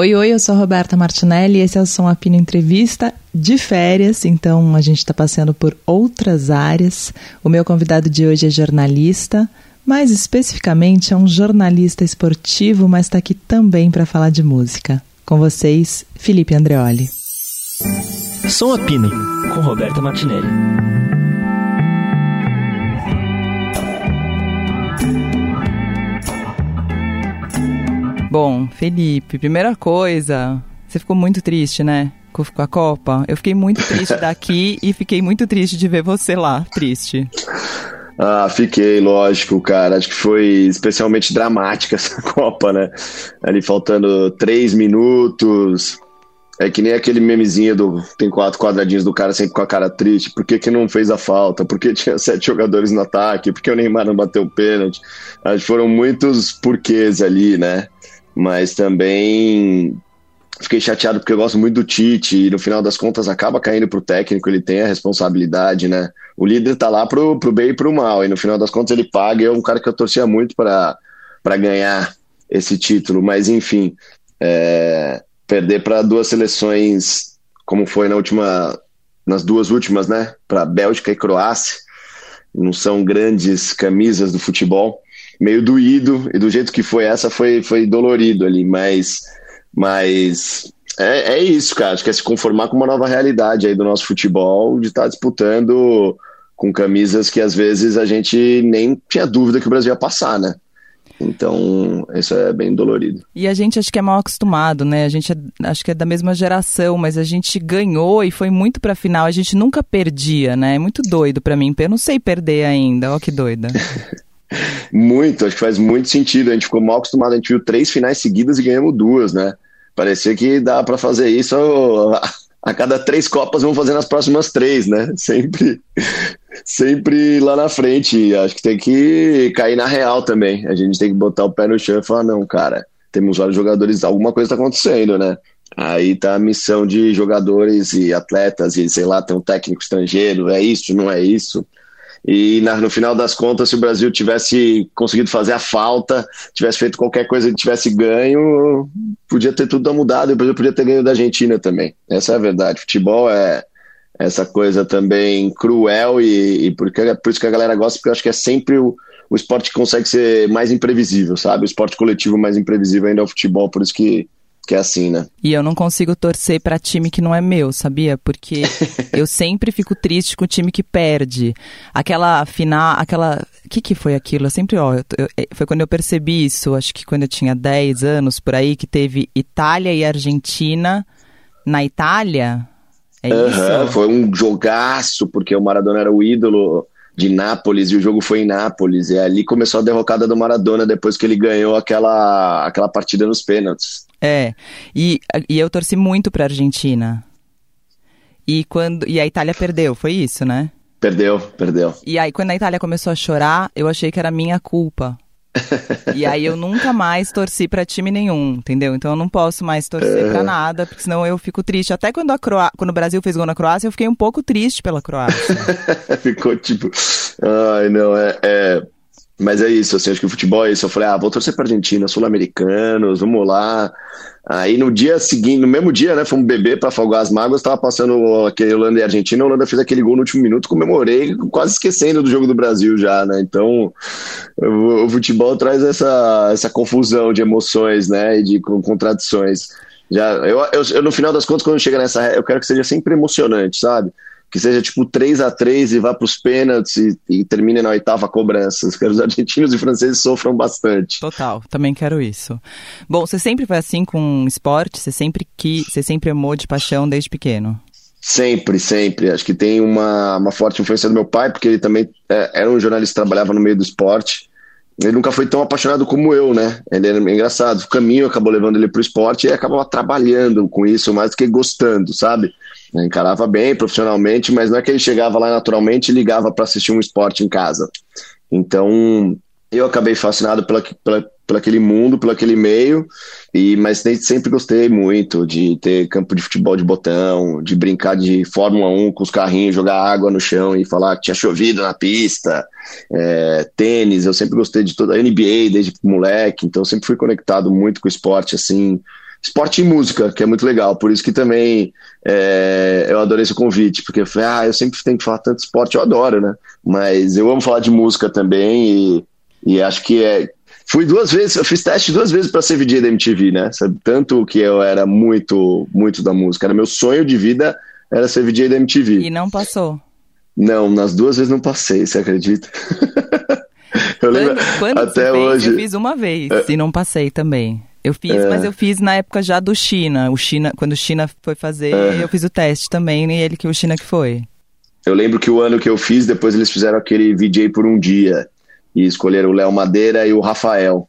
Oi, oi, eu sou a Roberta Martinelli e esse é o Som Apino Entrevista de férias, então a gente está passando por outras áreas. O meu convidado de hoje é jornalista, mais especificamente é um jornalista esportivo, mas está aqui também para falar de música. Com vocês, Felipe Andreoli. Som Apino, com Roberta Martinelli. Bom, Felipe, primeira coisa, você ficou muito triste, né? Com a Copa. Eu fiquei muito triste daqui e fiquei muito triste de ver você lá, triste. Ah, fiquei, lógico, cara. Acho que foi especialmente dramática essa Copa, né? Ali faltando três minutos. É que nem aquele memezinho do. Tem quatro quadradinhos do cara sempre com a cara triste. Por que, que não fez a falta? Por que tinha sete jogadores no ataque? Por que o Neymar não bateu o pênalti? Acho que foram muitos porquês ali, né? Mas também fiquei chateado porque eu gosto muito do Tite e no final das contas acaba caindo pro técnico, ele tem a responsabilidade, né? O líder tá lá pro, pro bem e pro mal e no final das contas ele paga e é um cara que eu torcia muito para ganhar esse título, mas enfim, é, perder para duas seleções como foi na última nas duas últimas, né? Para Bélgica e Croácia, não são grandes camisas do futebol meio doído, e do jeito que foi essa, foi, foi dolorido ali, mas, mas é, é isso, cara. Acho que é se conformar com uma nova realidade aí do nosso futebol, de estar tá disputando com camisas que às vezes a gente nem tinha dúvida que o Brasil ia passar, né? Então, isso é bem dolorido. E a gente acho que é mal acostumado, né? A gente é, acho que é da mesma geração, mas a gente ganhou e foi muito pra final. A gente nunca perdia, né? É muito doido pra mim. Eu não sei perder ainda. Ó, que doida. Muito, acho que faz muito sentido. A gente ficou mal acostumado, a gente viu três finais seguidas e ganhamos duas, né? Parecia que dá para fazer isso a cada três Copas, vamos fazer nas próximas três, né? Sempre, sempre lá na frente. Acho que tem que cair na real também. A gente tem que botar o pé no chão e falar: não, cara, temos vários jogadores, alguma coisa está acontecendo, né? Aí tá a missão de jogadores e atletas, e sei lá, tem um técnico estrangeiro, é isso, não é isso. E na, no final das contas, se o Brasil tivesse conseguido fazer a falta, tivesse feito qualquer coisa que tivesse ganho, podia ter tudo mudado e o Brasil podia ter ganho da Argentina também. Essa é a verdade. Futebol é essa coisa também cruel e, e por, por isso que a galera gosta, porque eu acho que é sempre o, o esporte que consegue ser mais imprevisível, sabe? O esporte coletivo mais imprevisível ainda é o futebol, por isso que que é assim, né? E eu não consigo torcer para time que não é meu, sabia? Porque eu sempre fico triste com o time que perde. Aquela final, aquela. O que, que foi aquilo? Eu sempre, ó, eu, eu, é, foi quando eu percebi isso, acho que quando eu tinha 10 anos por aí, que teve Itália e Argentina na Itália. É uhum? Foi um jogaço, porque o Maradona era o ídolo de Nápoles e o jogo foi em Nápoles. E ali começou a derrocada do Maradona depois que ele ganhou aquela, aquela partida nos pênaltis. É, e, e eu torci muito pra Argentina. E, quando, e a Itália perdeu, foi isso, né? Perdeu, perdeu. E aí, quando a Itália começou a chorar, eu achei que era minha culpa. E aí eu nunca mais torci para time nenhum, entendeu? Então eu não posso mais torcer é. para nada, porque senão eu fico triste. Até quando, a Croá... quando o Brasil fez gol na Croácia, eu fiquei um pouco triste pela Croácia. Ficou tipo, ai não, é, é mas é isso, assim, acho que o futebol é isso. Eu falei, ah, vou torcer pra Argentina, sul-americanos, vamos lá. Aí no dia seguinte, no mesmo dia, né, fomos beber para afogar as mágoas, tava passando aquele Holanda e Argentina, a Holanda fez aquele gol no último minuto, comemorei, quase esquecendo do jogo do Brasil já, né? Então, o, o futebol traz essa, essa confusão de emoções, né, e de contradições. Já, eu, eu, eu, no final das contas, quando chega nessa, eu quero que seja sempre emocionante, sabe? Que seja tipo 3 a 3 e vá para os pênaltis e, e, termine na oitava cobrança. Quero os argentinos e franceses sofram bastante. Total, também quero isso. Bom, você sempre foi assim com esporte? Você sempre que você sempre amou de paixão desde pequeno? Sempre, sempre. Acho que tem uma, uma forte influência do meu pai, porque ele também é, era um jornalista trabalhava no meio do esporte. Ele nunca foi tão apaixonado como eu, né? Ele era engraçado. O caminho acabou levando ele para o esporte e acabava trabalhando com isso mais do que gostando, sabe? Encarava bem profissionalmente, mas não é que ele chegava lá naturalmente e ligava para assistir um esporte em casa. Então, eu acabei fascinado pela, pela, aquele mundo, pelo aquele meio, e mas sempre gostei muito de ter campo de futebol de botão, de brincar de Fórmula 1 com os carrinhos, jogar água no chão e falar que tinha chovido na pista, é, tênis, eu sempre gostei de toda a NBA desde moleque, então sempre fui conectado muito com o esporte, assim, esporte e música, que é muito legal. Por isso que também é, eu adorei esse convite, porque eu falei, ah, eu sempre tenho que falar tanto esporte, eu adoro, né? Mas eu amo falar de música também e, e acho que é. Fui duas vezes, eu fiz teste duas vezes para ser VJ da MTV, né? Sabe? Tanto que eu era muito, muito da música. Era meu sonho de vida era ser VJ da MTV. E não passou. Não, nas duas vezes não passei, você acredita? eu lembro quando, quando até hoje. Fez? Eu fiz uma vez é... e não passei também. Eu fiz, é... mas eu fiz na época já do China. O China, quando o China foi fazer, é... eu fiz o teste também, e ele que o China que foi. Eu lembro que o ano que eu fiz, depois eles fizeram aquele VJ por um dia e escolheram o Léo Madeira e o Rafael.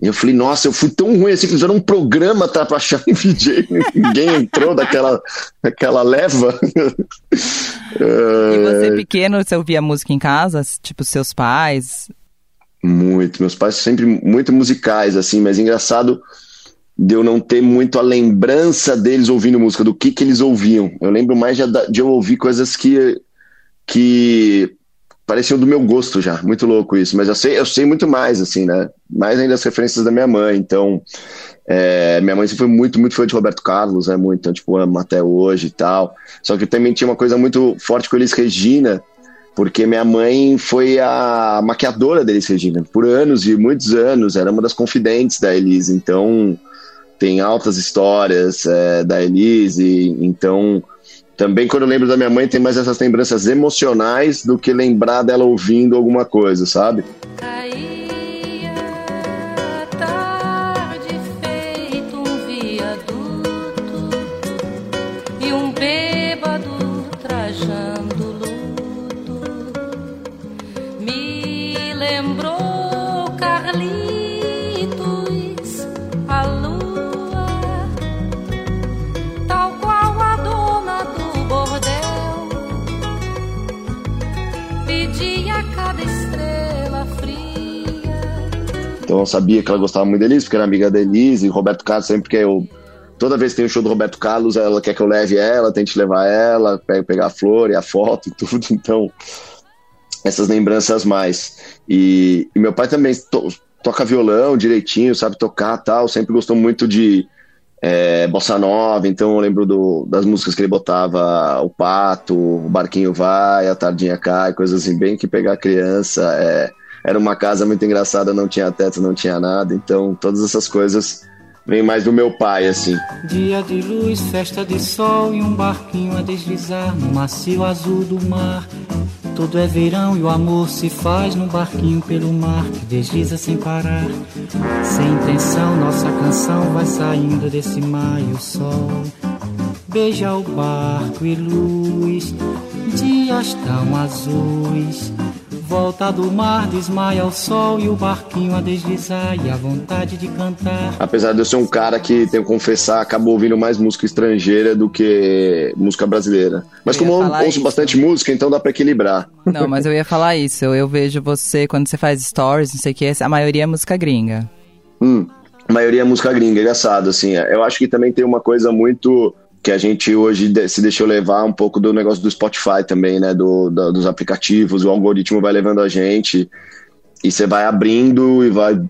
E eu falei, nossa, eu fui tão ruim assim que fizeram um programa tá, pra achar em VJ. Ninguém entrou daquela, daquela leva. e você é. pequeno, você ouvia música em casa? Tipo, seus pais? Muito. Meus pais sempre muito musicais, assim, mas engraçado de eu não ter muito a lembrança deles ouvindo música, do que, que eles ouviam. Eu lembro mais de, de eu ouvir coisas que, que pareciam do meu gosto já. Muito louco isso. Mas eu sei, eu sei muito mais, assim, né? Mais ainda as referências da minha mãe. Então, é, minha mãe sempre foi muito, muito fã de Roberto Carlos, né? Muito, então, tipo, amo até hoje e tal. Só que também tinha uma coisa muito forte com Elis Regina, porque minha mãe foi a maquiadora da Elis Regina por anos e muitos anos, era uma das confidentes da Elis, então tem altas histórias é, da Elise, então também quando eu lembro da minha mãe tem mais essas lembranças emocionais do que lembrar dela ouvindo alguma coisa, sabe? Então eu sabia que ela gostava muito da Elise, porque era amiga da Elise, e Roberto Carlos sempre que eu. Toda vez que tem um show do Roberto Carlos, ela quer que eu leve ela, tente levar ela, pegar a flor e a foto e tudo. Então, essas lembranças mais. E, e meu pai também to, toca violão direitinho, sabe tocar tal, sempre gostou muito de é, bossa nova, então eu lembro do, das músicas que ele botava, o Pato, o Barquinho Vai, a Tardinha Cai, coisas assim, bem que pegar criança. É, era uma casa muito engraçada, não tinha teto, não tinha nada, então todas essas coisas vêm mais do meu pai, assim. Dia de luz, festa de sol e um barquinho a deslizar no macio azul do mar. Tudo é verão e o amor se faz num barquinho pelo mar que desliza sem parar. Sem intenção, nossa canção vai saindo desse mar e o sol beija o barco e luz, dias tão azuis volta do mar desmaia o sol e o barquinho a deslizar e a vontade de cantar. Apesar de eu ser um cara que, tenho que confessar, acabou ouvindo mais música estrangeira do que música brasileira. Mas eu como eu ouço isso. bastante música, então dá para equilibrar. Não, mas eu ia falar isso. Eu, eu vejo você, quando você faz stories, não sei o que, a maioria é música gringa. Hum, a maioria é música gringa, engraçado, assim. Eu acho que também tem uma coisa muito que a gente hoje se deixou levar um pouco do negócio do Spotify também, né? Do, do, dos aplicativos, o algoritmo vai levando a gente e você vai abrindo e vai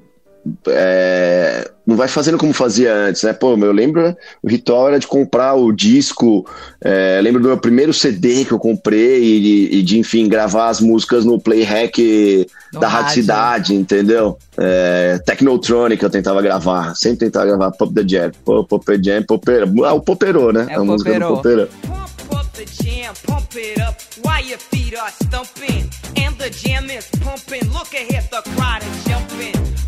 é, não vai fazendo como fazia antes, né? Pô, eu lembro, o ritual era de comprar o disco, é, lembro do meu primeiro CD que eu comprei e, e de, enfim, gravar as músicas no Playhack da Rádio Cidade, entendeu? É, Technotronic eu tentava gravar, sempre tentava gravar Pop the Jam, Pop, Pop the Jam, Popera, ah, o Poperô, né? É a música do Popera. Pump it up while your feet are stumping and the jam is pumping. Look ahead, the crowd is jumping.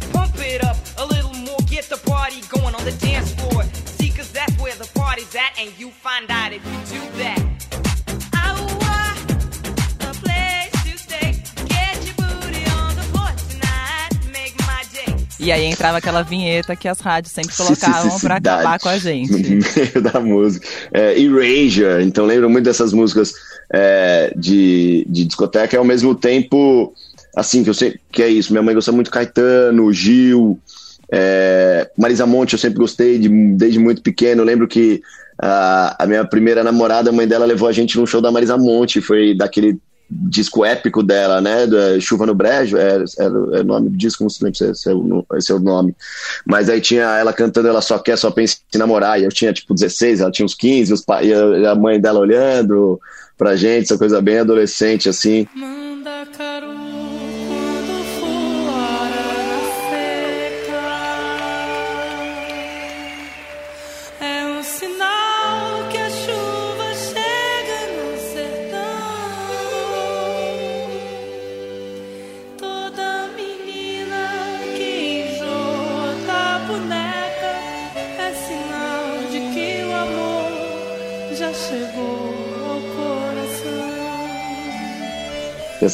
It up a little more, get the party going on the dance floor. See, cause that's where the party's at, and you find out if you do that. E aí entrava aquela vinheta que as rádios sempre colocavam para acabar com a gente. No meio da música. É, Erasure, então lembro muito dessas músicas é, de, de discoteca e ao mesmo tempo assim, que eu sei que é isso. Minha mãe gosta muito de Caetano, Gil, é, Marisa Monte, eu sempre gostei de, desde muito pequeno. Eu lembro que a, a minha primeira namorada, a mãe dela levou a gente num show da Marisa Monte, foi daquele disco épico dela, né? Da Chuva no Brejo, era, era, era o nome do disco, não sei se esse é, o, esse é o nome. Mas aí tinha ela cantando Ela Só Quer, Só Pensa em Namorar, e eu tinha tipo 16, ela tinha uns 15, os e a mãe dela olhando pra gente, essa coisa bem adolescente, assim. Manda caro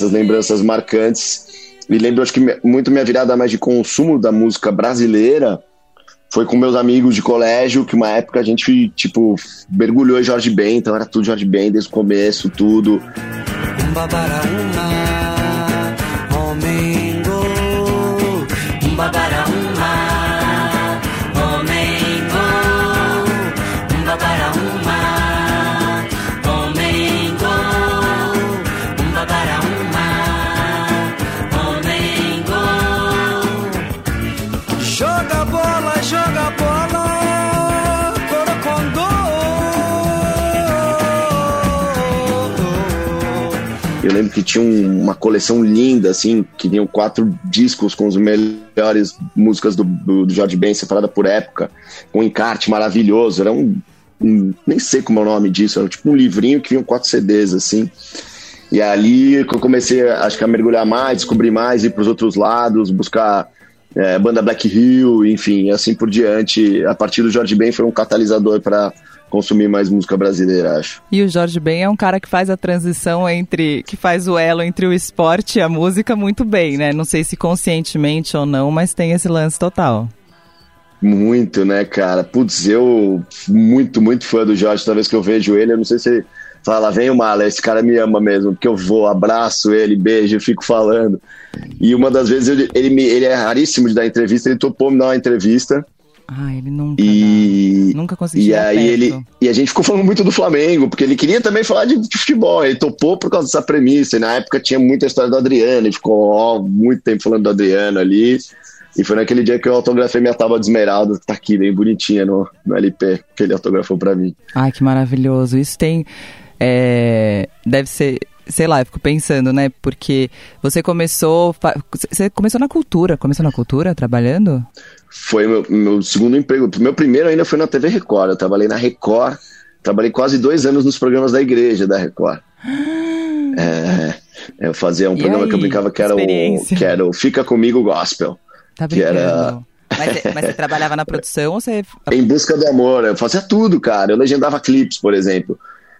essas lembranças marcantes. E lembro, acho que muito minha virada mais de consumo da música brasileira foi com meus amigos de colégio, que uma época a gente, tipo, mergulhou em Jorge Ben, então era tudo Jorge Ben desde o começo, tudo. Um Eu lembro que tinha um, uma coleção linda, assim, que tinham quatro discos com as melhores músicas do, do, George Ben, separada por época, com um encarte maravilhoso. Era um, um, Nem sei como é o nome disso, era tipo um livrinho que vinha quatro CDs, assim. E ali que eu comecei, acho que a mergulhar mais, descobrir mais, ir para os outros lados, buscar é, banda Black Hill, enfim, assim por diante. A partir do George Ben foi um catalisador para consumir mais música brasileira, acho. E o Jorge Ben é um cara que faz a transição entre, que faz o elo entre o esporte e a música muito bem, né? Não sei se conscientemente ou não, mas tem esse lance total. Muito, né, cara? Putz, eu muito, muito fã do Jorge. Toda vez que eu vejo ele, eu não sei se fala, vem o Mala, esse cara me ama mesmo, porque eu vou, abraço ele, beijo, eu fico falando. E uma das vezes ele, ele, me, ele é raríssimo de dar entrevista, ele topou me dar uma entrevista. Ah, ele nunca. E, nunca conseguiu. E aí perto. ele. E a gente ficou falando muito do Flamengo, porque ele queria também falar de, de, futebol. Ele topou por causa dessa premissa. E na época tinha muita história do Adriano. Ele ficou ó, muito tempo falando do Adriano ali. E foi naquele dia que eu autografei minha tábua de esmeralda, que tá aqui, bem bonitinha no, no LP, que ele autografou para mim. Ai, que maravilhoso. Isso tem. É, deve ser sei lá, eu fico pensando, né? Porque você começou. Você começou na cultura. Começou na cultura trabalhando? Foi meu, meu segundo emprego. Meu primeiro ainda foi na TV Record. Eu trabalhei na Record. Trabalhei quase dois anos nos programas da igreja da Record. é, eu fazia um e programa aí, que eu brincava que era, o, que era o Fica Comigo Gospel. Tá. Que era... Mas, mas, você trabalhava na produção ou você. Em busca do amor, eu fazia tudo, cara. Eu legendava clipes, por exemplo.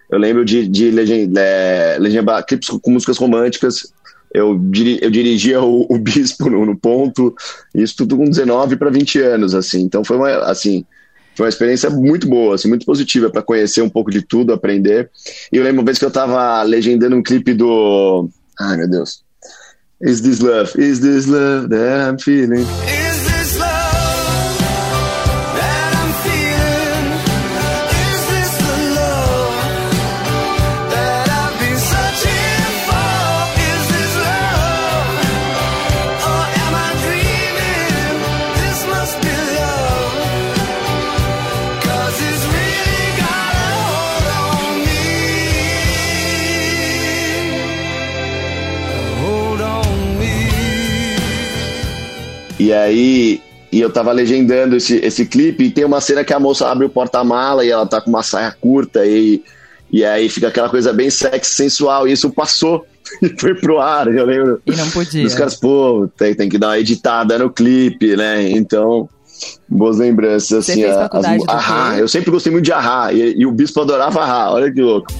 Eu lembro de, de legend, é, legendar clipes com músicas românticas. Eu, diri, eu dirigia o, o Bispo no, no, ponto, isso tudo com 19 para 20 anos, assim. Então foi uma, assim, foi uma experiência muito boa, assim, muito positiva para conhecer um pouco de tudo, aprender. E eu lembro uma vez que eu estava legendando um clipe do. Ai, meu Deus. Is this love? Is this love that I'm feeling? Aí, e eu tava legendando esse, esse clipe, e tem uma cena que a moça abre o porta-mala e ela tá com uma saia curta, e, e aí fica aquela coisa bem sexy, sensual, e isso passou e foi pro ar, eu lembro. E não podia. Os caras, pô, tem, tem que dar uma editada no clipe, né? Então, boas lembranças, Você assim. Fez a, as, eu sempre gostei muito de Ahá, e, e o Bispo adorava Ahá, olha que louco.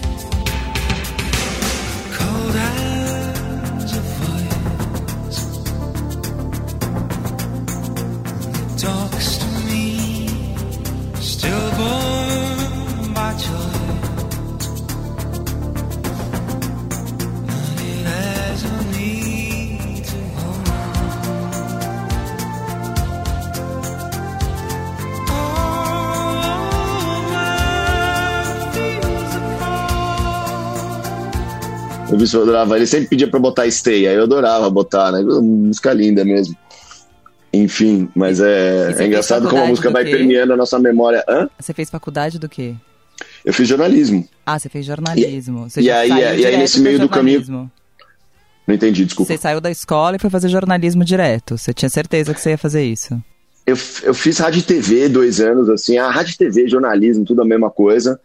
Bispo adorava. Ele sempre pedia pra botar Stay, aí eu adorava botar, né? Música linda mesmo. Enfim, mas é, é engraçado como a música vai permeando a nossa memória. Hã? Você fez faculdade do quê? Eu fiz jornalismo. Ah, você fez jornalismo. Você e, aí, e aí, nesse meio do caminho. Não entendi, desculpa. Você saiu da escola e foi fazer jornalismo direto. Você tinha certeza que você ia fazer isso? Eu, eu fiz rádio e TV dois anos, assim. A rádio e TV, jornalismo, tudo a mesma coisa.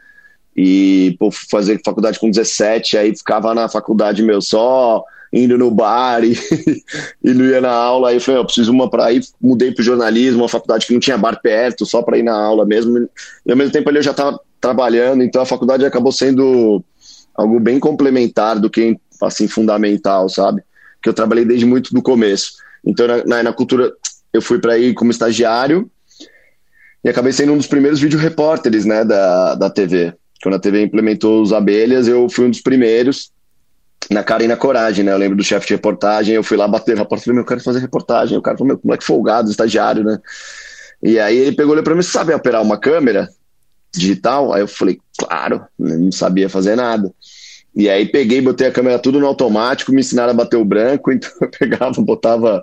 E, pô, fazer faculdade com 17, aí ficava na faculdade, meu, só indo no bar e, e não ia na aula. Aí eu falei, eu preciso uma para ir. Mudei pro jornalismo, uma faculdade que não tinha bar perto, só para ir na aula mesmo. E ao mesmo tempo ali eu já estava trabalhando, então a faculdade acabou sendo algo bem complementar do que assim fundamental, sabe? Que eu trabalhei desde muito do começo. Então na, na cultura eu fui para ir como estagiário e acabei sendo um dos primeiros vídeo repórteres, né, da, da TV. Quando a TV implementou os abelhas, eu fui um dos primeiros na cara e na coragem, né? Eu lembro do chefe de reportagem, eu fui lá bater na porta e falei, meu, eu quero fazer reportagem. O cara falou, meu, moleque folgado, estagiário, né? E aí ele pegou ele pra mim, sabe operar uma câmera digital? Aí eu falei, claro, não sabia fazer nada. E aí peguei, botei a câmera tudo no automático, me ensinaram a bater o branco, então eu pegava, botava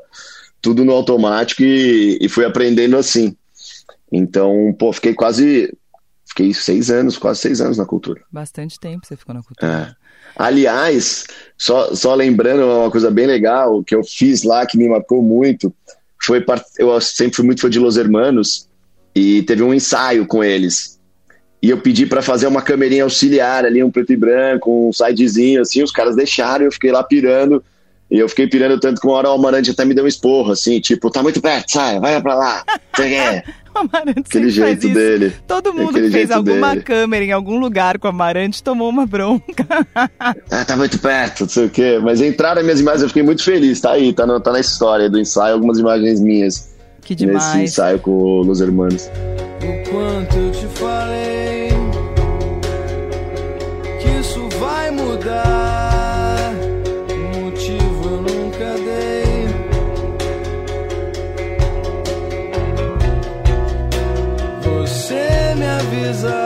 tudo no automático e, e fui aprendendo assim. Então, pô, fiquei quase, fiquei seis anos, quase seis anos na cultura. Bastante tempo você ficou na cultura. É. Aliás, só, só lembrando uma coisa bem legal que eu fiz lá que me marcou muito, foi eu sempre fui muito fã de Los Hermanos e teve um ensaio com eles. E eu pedi para fazer uma câmerinha auxiliar ali, um preto e branco, um sidezinho assim, os caras deixaram, eu fiquei lá pirando. E eu fiquei pirando tanto que uma hora o Amarante até me deu um esporro, assim, tipo, tá muito perto, sai, vai pra lá. Quer? Amarante Aquele jeito dele. Todo mundo que fez alguma dele. câmera em algum lugar com o Amarante tomou uma bronca. ah, tá muito perto, não sei o quê. Mas entraram minhas imagens, eu fiquei muito feliz. Tá aí, tá, no, tá na história do ensaio, algumas imagens minhas. Que demais. Nesse ensaio com os Hermanos. O quanto Você me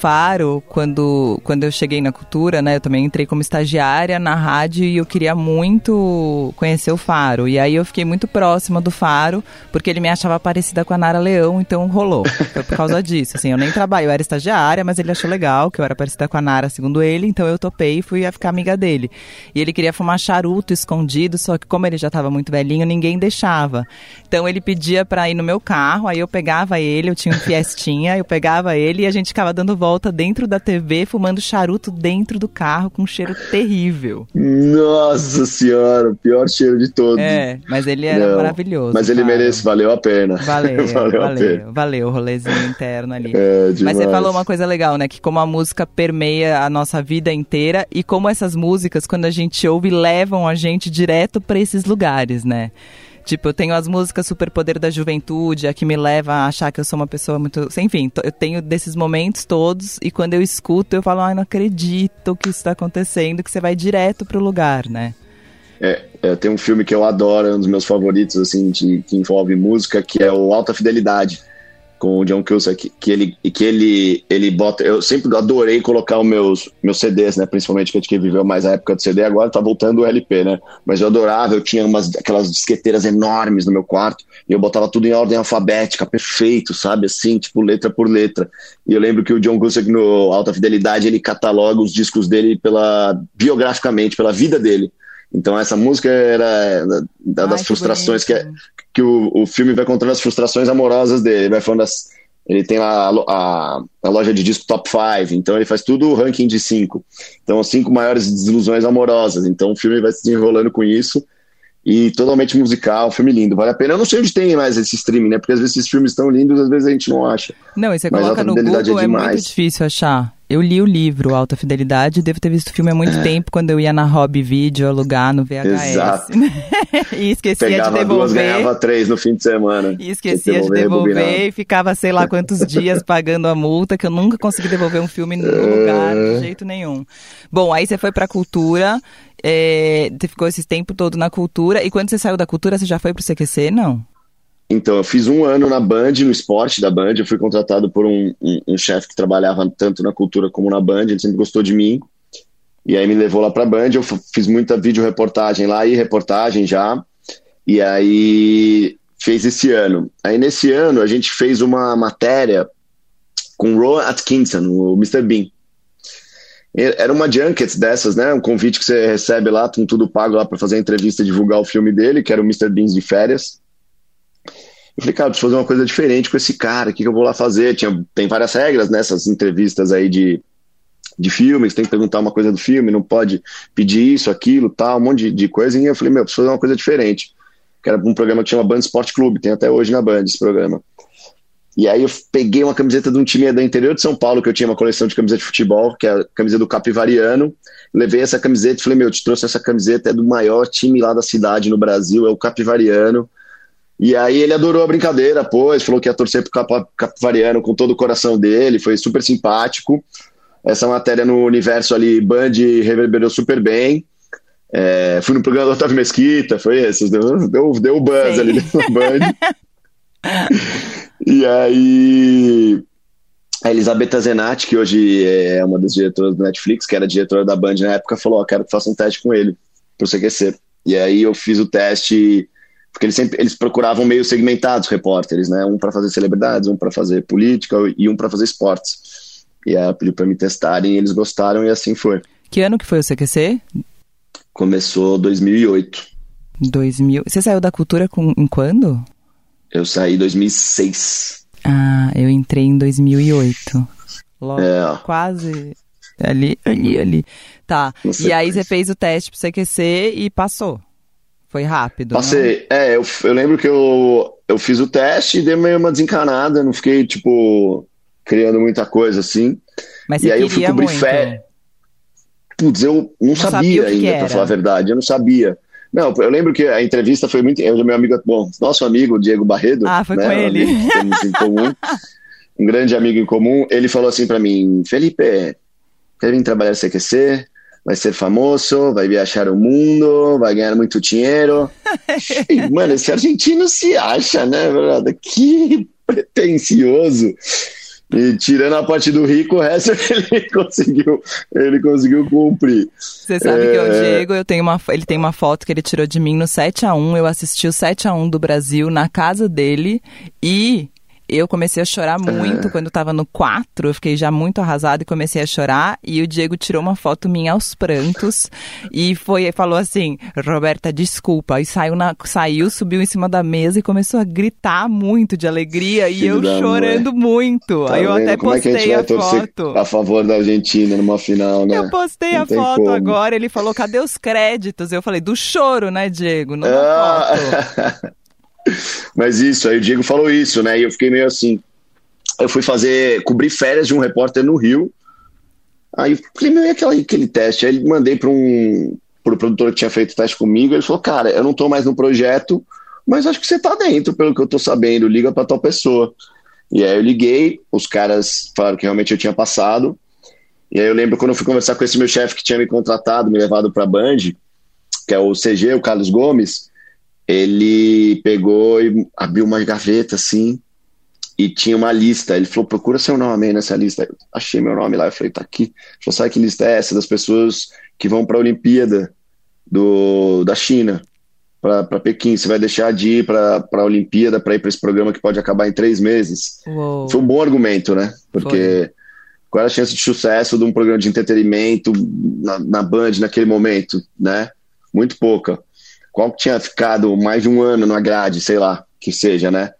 Faro, quando, quando eu cheguei na cultura, né, eu também entrei como estagiária na rádio e eu queria muito conhecer o Faro. E aí eu fiquei muito próxima do Faro, porque ele me achava parecida com a Nara Leão, então rolou. Foi por causa disso. Assim, eu nem trabalho, eu era estagiária, mas ele achou legal que eu era parecida com a Nara, segundo ele, então eu topei e fui ficar amiga dele. E ele queria fumar charuto escondido, só que como ele já estava muito velhinho, ninguém deixava. Então ele pedia para ir no meu carro, aí eu pegava ele, eu tinha um Fiestinha, eu pegava ele e a gente ficava dando volta dentro da TV, fumando charuto dentro do carro com um cheiro terrível. Nossa senhora, o pior cheiro de todos. É, mas ele era Não, maravilhoso. Mas ele cara. merece, valeu a pena. Valeu, valeu, valeu, valeu o rolezinho interno ali. É, mas você falou uma coisa legal, né? Que como a música permeia a nossa vida inteira e como essas músicas, quando a gente ouve, levam a gente direto para esses lugares, né? Tipo, eu tenho as músicas Superpoder da Juventude, a que me leva a achar que eu sou uma pessoa muito. Enfim, eu tenho desses momentos todos e quando eu escuto, eu falo, ai, não acredito que isso está acontecendo, que você vai direto pro lugar, né? É, é, tem um filme que eu adoro, é um dos meus favoritos, assim, de, que envolve música, que é o Alta Fidelidade com o John Cusack, que ele que ele ele bota, eu sempre adorei colocar os meus meus CDs, né, principalmente que a gente viveu mais a época do CD, agora tá voltando o LP, né? Mas eu adorava, eu tinha umas aquelas disqueteiras enormes no meu quarto e eu botava tudo em ordem alfabética, perfeito, sabe? Assim, tipo letra por letra. E eu lembro que o John Cusack no Alta Fidelidade, ele cataloga os discos dele pela biograficamente, pela vida dele. Então essa música era da, das Ai, frustrações que, é, que o, o filme vai contando as frustrações amorosas dele, vai falando das, ele tem lá a, a, a, loja de disco top 5, então ele faz tudo o ranking de 5. Então, as cinco maiores desilusões amorosas. Então, o filme vai se desenrolando com isso. E totalmente musical, filme lindo, vale a pena. Eu não sei onde tem mais esse streaming, né? Porque às vezes esses filmes estão lindos, às vezes a gente não acha. Não, e você Mas coloca no Google, é, é muito difícil achar. Eu li o livro Alta Fidelidade, devo ter visto o filme há muito É. tempo, quando eu ia na Hobby Video alugar no VHS. Exato. e esquecia Pegava de duas, devolver. ganhava três no fim de semana. E esquecia de Devolver, devolver rebobinava. e ficava sei lá quantos dias pagando a multa, que eu nunca consegui devolver um filme no lugar É. de jeito nenhum. Bom, aí você foi pra cultura, é, você ficou esse tempo todo na cultura, e quando você saiu da cultura, você já foi pro CQC? Não. Então, eu fiz um ano na Band, no esporte da Band. Eu fui contratado por um, um, um chefe que trabalhava tanto na cultura como na Band. Ele sempre gostou de mim. E aí me levou lá pra Band. Eu fiz muita vídeo-reportagem lá e reportagem já. E aí fez esse ano. Aí nesse ano a gente fez uma matéria com Rowan Atkinson, o Mr. Bean. Era uma junket dessas, né? Um convite que você recebe lá, com tudo pago lá pra fazer a entrevista e divulgar o filme dele, que era o Mr. Beans de férias. Eu falei, cara, preciso fazer uma coisa diferente com esse cara, o que, que eu vou lá fazer? Tinha, tem várias regras nessas entrevistas aí de, de filmes, tem que perguntar uma coisa do filme, não pode pedir isso, aquilo, tal, um monte de, de coisa. E eu falei, meu, eu preciso fazer uma coisa diferente. Que era um programa que chama Band Sport Clube, tem até hoje na Band esse programa. E aí eu peguei uma camiseta de um time do interior de São Paulo, que eu tinha uma coleção de camisetas de futebol, que é a camiseta do Capivariano. Levei essa camiseta e falei, meu, eu te trouxe essa camiseta, é do maior time lá da cidade no Brasil, é o Capivariano. E aí ele adorou a brincadeira, pois, falou que ia torcer pro Capa- Capivariano com todo o coração dele, foi super simpático. Essa matéria no universo ali, Band reverberou super bem. É, fui no programa do Otávio Mesquita, foi esse, deu, deu, deu o buzz Sei. ali na Band. e aí a Elisabetta Zenatti, que hoje é uma das diretoras do Netflix, que era diretora da Band na época, falou: ó, quero que faça um teste com ele, pro CQC. E aí eu fiz o teste, porque eles sempre eles procuravam meio segmentados, repórteres, né? Um para fazer celebridades, um para fazer política e um para fazer esportes. E aí ela pediu para me testarem, e eles gostaram e assim foi. Que ano que foi o CQC? Começou 2008. 2000. Você saiu da cultura com, em quando? Eu saí em 2006. Ah, eu entrei em 2008. Logo, É. quase ali, ali, ali. Tá. E aí você fez o teste pro CQC e passou. Foi rápido. não? Passei. É, eu, eu lembro que eu, eu fiz o teste e dei meio uma desencanada, não fiquei, tipo, criando muita coisa assim. Mas E aí eu fui cobrir muito. fé- Putz, eu não, sabia sabia que ainda, pra falar a verdade, eu não sabia. Não, eu lembro que a entrevista foi muito. Eu, meu amigo, bom, nosso amigo Diego Barredo. Ah, foi né, com um ele. temos em comum, um grande amigo em comum. Ele falou assim pra mim: Felipe, quer vir trabalhar no CQC? Vai ser famoso, vai viajar o mundo, vai ganhar muito dinheiro. E, mano, esse argentino se acha, né, brother? Que pretencioso. E tirando a parte do rico, o resto ele conseguiu, ele conseguiu cumprir. Você sabe que o É. Diego, eu tenho uma, ele tem uma foto que ele tirou de mim no 7 a 1 Eu assisti o 7 a 1 do Brasil na casa dele e eu comecei a chorar muito É. quando eu tava no 4. Eu fiquei já muito arrasada e comecei a chorar. E o Diego tirou uma foto minha aos prantos e foi falou assim: Roberta, desculpa. E saiu, na, saiu, subiu em cima da mesa e começou a gritar muito de alegria. e Filho eu da chorando muito. Tá Aí eu vendo até como é postei vai a foto. a favor da Argentina numa final, né? Eu postei Não a foto como. agora, ele falou, cadê os créditos? Eu falei, do choro, né, Diego? Não Ah. foto. Mas isso, aí o Diego falou isso, né? E eu fiquei meio assim. Eu fui fazer, cobrir férias de um repórter no Rio. Aí eu falei, meu, e aquela, aquele teste? Aí mandei para um pro produtor que tinha feito o teste comigo. Ele falou, cara, eu não tô mais no projeto, mas acho que você tá dentro, pelo que eu tô sabendo. Liga para tal pessoa. E aí eu liguei, os caras falaram que realmente eu tinha passado. E aí eu lembro quando eu fui conversar com esse meu chefe que tinha me contratado, me levado para Band, que é o CG, o Carlos Gomes ele pegou e abriu uma gaveta assim e tinha uma lista. Ele falou: procura seu nome aí nessa lista. Eu achei meu nome lá. Eu falei: tá aqui. Ele falou: sabe que lista é essa? Das pessoas que vão para a Olimpíada do, da China, para Pequim. Você vai deixar de ir para a Olimpíada para ir para esse programa que pode acabar em três meses. Uou. Foi um bom argumento, né? Porque qual era a chance de sucesso de um programa de entretenimento na, na Band naquele momento, né? Muito pouca. Qual que tinha ficado mais de um ano na grade, sei lá, que seja, né?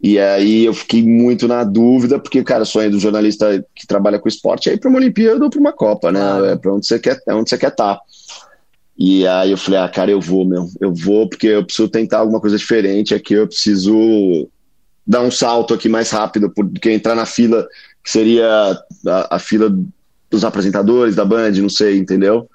E aí eu fiquei muito na dúvida, porque, cara, o sonho do jornalista que trabalha com esporte é ir para uma Olimpíada ou para uma Copa, né? É para onde você quer, é onde você quer estar. E aí eu falei, ah, cara, eu vou, meu, eu vou, porque eu preciso tentar alguma coisa diferente aqui, eu preciso dar um salto aqui mais rápido, porque entrar na fila que seria a, a fila dos apresentadores da Band, não sei, entendeu?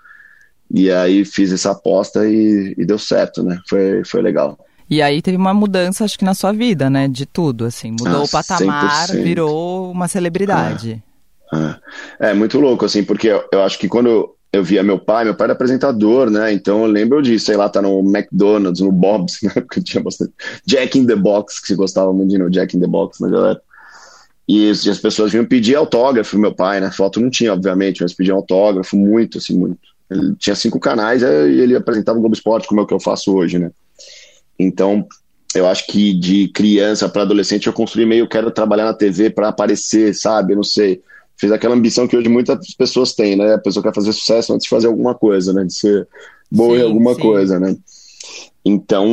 E aí fiz essa aposta e, e, deu certo, né? Foi, foi legal. E aí teve uma mudança, acho que na sua vida, né? De tudo, assim. Mudou ah, o patamar, 100%. virou uma celebridade. Ah, ah. É muito louco, assim, porque eu, eu acho que quando eu via meu pai, meu pai era apresentador, né? Então eu lembro de, sei lá, tá no McDonald's, no Bob's, né? Porque tinha bastante. Jack in the Box, que se gostava muito de no Jack in the Box na galera. E, e as pessoas vinham pedir autógrafo meu pai, né? Foto não tinha, obviamente, mas pediam autógrafo muito, assim, muito. Ele tinha cinco canais é, e ele apresentava o Globo Esporte, como é o que eu faço hoje, né? Então, eu acho que de criança para adolescente eu construí meio, quero trabalhar na TV para aparecer, sabe? Eu não sei fez aquela ambição que hoje muitas pessoas têm, né? A pessoa quer fazer sucesso antes de fazer alguma coisa, né? De ser boa sim, em alguma sim. coisa, né? Então,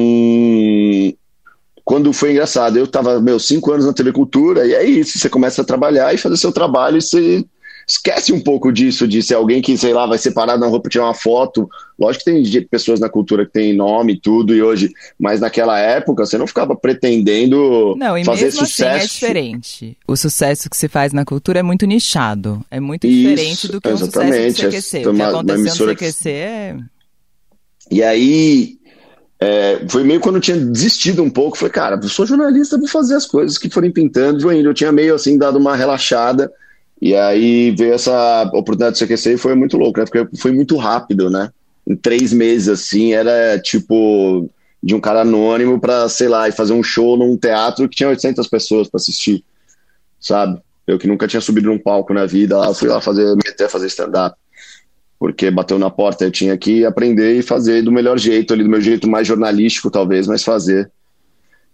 quando foi engraçado, eu tava, meus cinco anos na TV Cultura, e é isso, você começa a trabalhar e fazer seu trabalho e você esquece um pouco disso, de ser alguém que, sei lá, vai ser parado na rua para tirar uma foto. Lógico que tem pessoas na cultura que tem nome e tudo, e hoje, mas naquela época você não ficava pretendendo não, e fazer mesmo sucesso. Assim é diferente. O sucesso que se faz na cultura é muito nichado. É muito Isso, diferente do que exatamente. um sucesso do CQC. O que aconteceu no CQC é. E aí, é, foi meio quando eu tinha desistido um pouco. Falei, cara, eu sou jornalista, vou fazer as coisas que forem pintando. Eu tinha meio assim dado uma relaxada. E aí veio essa oportunidade do CQC e foi muito louco, né? Porque foi muito rápido, né? Em três meses, assim, era tipo de um cara anônimo para sei lá, e fazer um show num teatro que tinha 800 pessoas para assistir, sabe? Eu que nunca tinha subido num palco na vida, lá fui lá fazer, meter fazer stand-up. Porque bateu na porta, eu tinha que aprender e fazer do melhor jeito, ali do meu jeito mais jornalístico, talvez, mas fazer.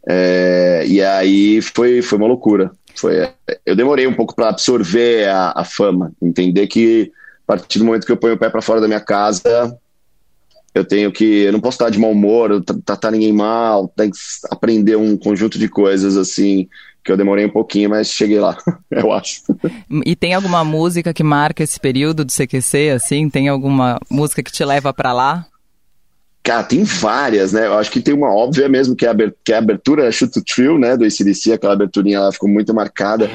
É, e aí foi, foi uma loucura. Foi, eu demorei um pouco para absorver a, a, fama, entender que a partir do momento que eu ponho o pé para fora da minha casa, eu tenho que, eu não posso estar de mau humor, tratar ninguém mal, tem que aprender um conjunto de coisas assim que eu demorei um pouquinho, mas cheguei lá, eu acho. E tem alguma música que marca esse período do CQC, assim? Tem alguma música que te leva para lá? Cara, tem várias, né? Eu acho que tem uma óbvia mesmo, que é a, que é a abertura Shoot to Thrill, né? Do ACDC, aquela aberturinha lá ficou muito marcada.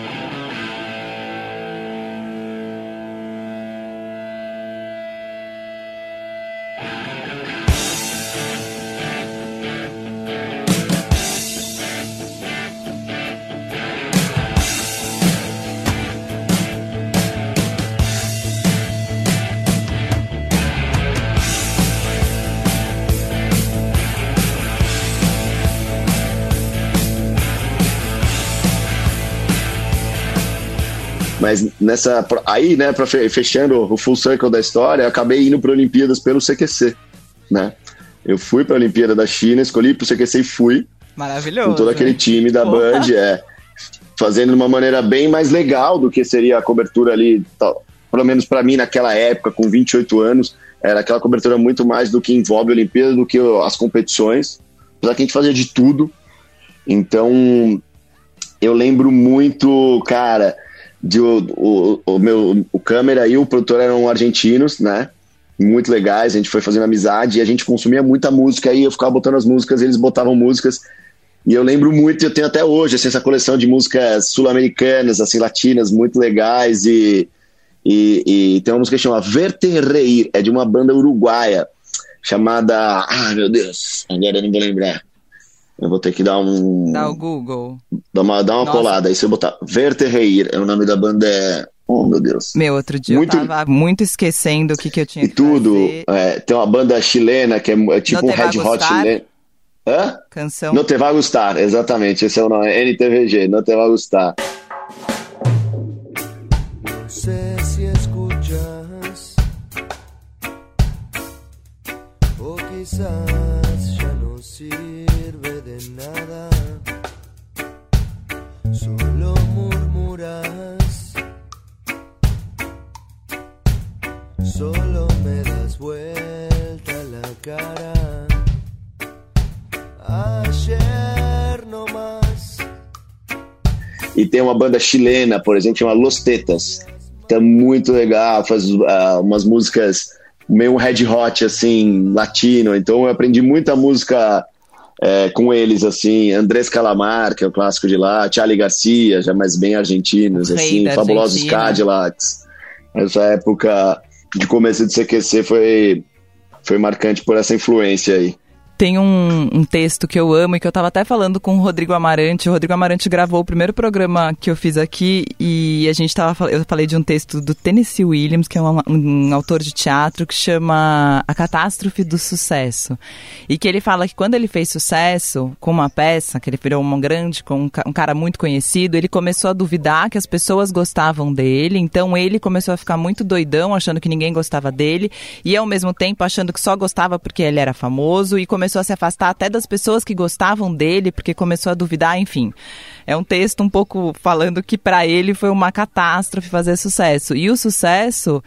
Mas nessa. Aí, né, pra, fechando o full circle da história, eu acabei indo para Olimpíadas pelo CQC, né? Eu fui para a Olimpíada da China, escolhi para o CQC e fui. Maravilhoso. Com todo aquele time da Porra. Band, é. Fazendo de uma maneira bem mais legal do que seria a cobertura ali, tal, pelo menos para mim naquela época, com 28 anos, era aquela cobertura muito mais do que envolve a Olimpíada do que as competições. Apesar que a gente fazia de tudo. Então, eu lembro muito, cara, de o, o, o, meu o câmera e o produtor eram argentinos, né? Muito legais, a gente foi fazendo amizade e a gente consumia muita música aí eu ficava botando as músicas, eles botavam músicas. E eu lembro muito, eu tenho até hoje assim, essa coleção de músicas sul-americanas, assim, latinas, muito legais e, e, e, tem uma música que chama Verte Reir, é de uma banda uruguaia chamada, ah, meu Deus, agora eu não vou lembrar. Eu vou ter que dar um. Dá o Google. Dá uma, dá uma colada. Aí se eu botar Verterreir, é o nome da banda é. Oh, meu Deus. Meu, outro dia muito... eu tava muito esquecendo o que, que eu tinha e que tudo, fazer. É, tem uma banda chilena que é, é tipo um Red Hot chileno. Hã? Canção. Não te vai gostar, exatamente. Esse é o nome. NTVG, não te vai gostar. Não sei se escuchas, ou quizás já não tem uma banda chilena, por exemplo, chama Los Tetas. Tá muito legal, faz uh, umas músicas meio um red hot, assim, latino. Então eu aprendi muita música é, com eles, assim, Andrés Calamar, que é o clássico de lá, Charlie Garcia, já mais bem argentinos, assim, fabulosos Argentina. Cadillacs. Essa época de começo de CQC foi, foi marcante por essa influência aí. Tem um, um texto que eu amo e que eu tava até falando com o Rodrigo Amarante. O Rodrigo Amarante gravou o primeiro programa que eu fiz aqui e a gente tava eu falei de um texto do Tennessee Williams, que é um, um autor de teatro que chama A Catástrofe do Sucesso. E que ele fala que quando ele fez sucesso com uma peça, que ele virou um grande, com um um cara muito conhecido, ele começou a duvidar que as pessoas gostavam dele, então ele começou a ficar muito doidão, achando que ninguém gostava dele, e ao mesmo tempo achando que só gostava porque ele era famoso, e começou a se afastar até das pessoas que gostavam dele, porque começou a duvidar, enfim. É um texto um pouco falando que para ele foi uma catástrofe fazer sucesso. E o sucesso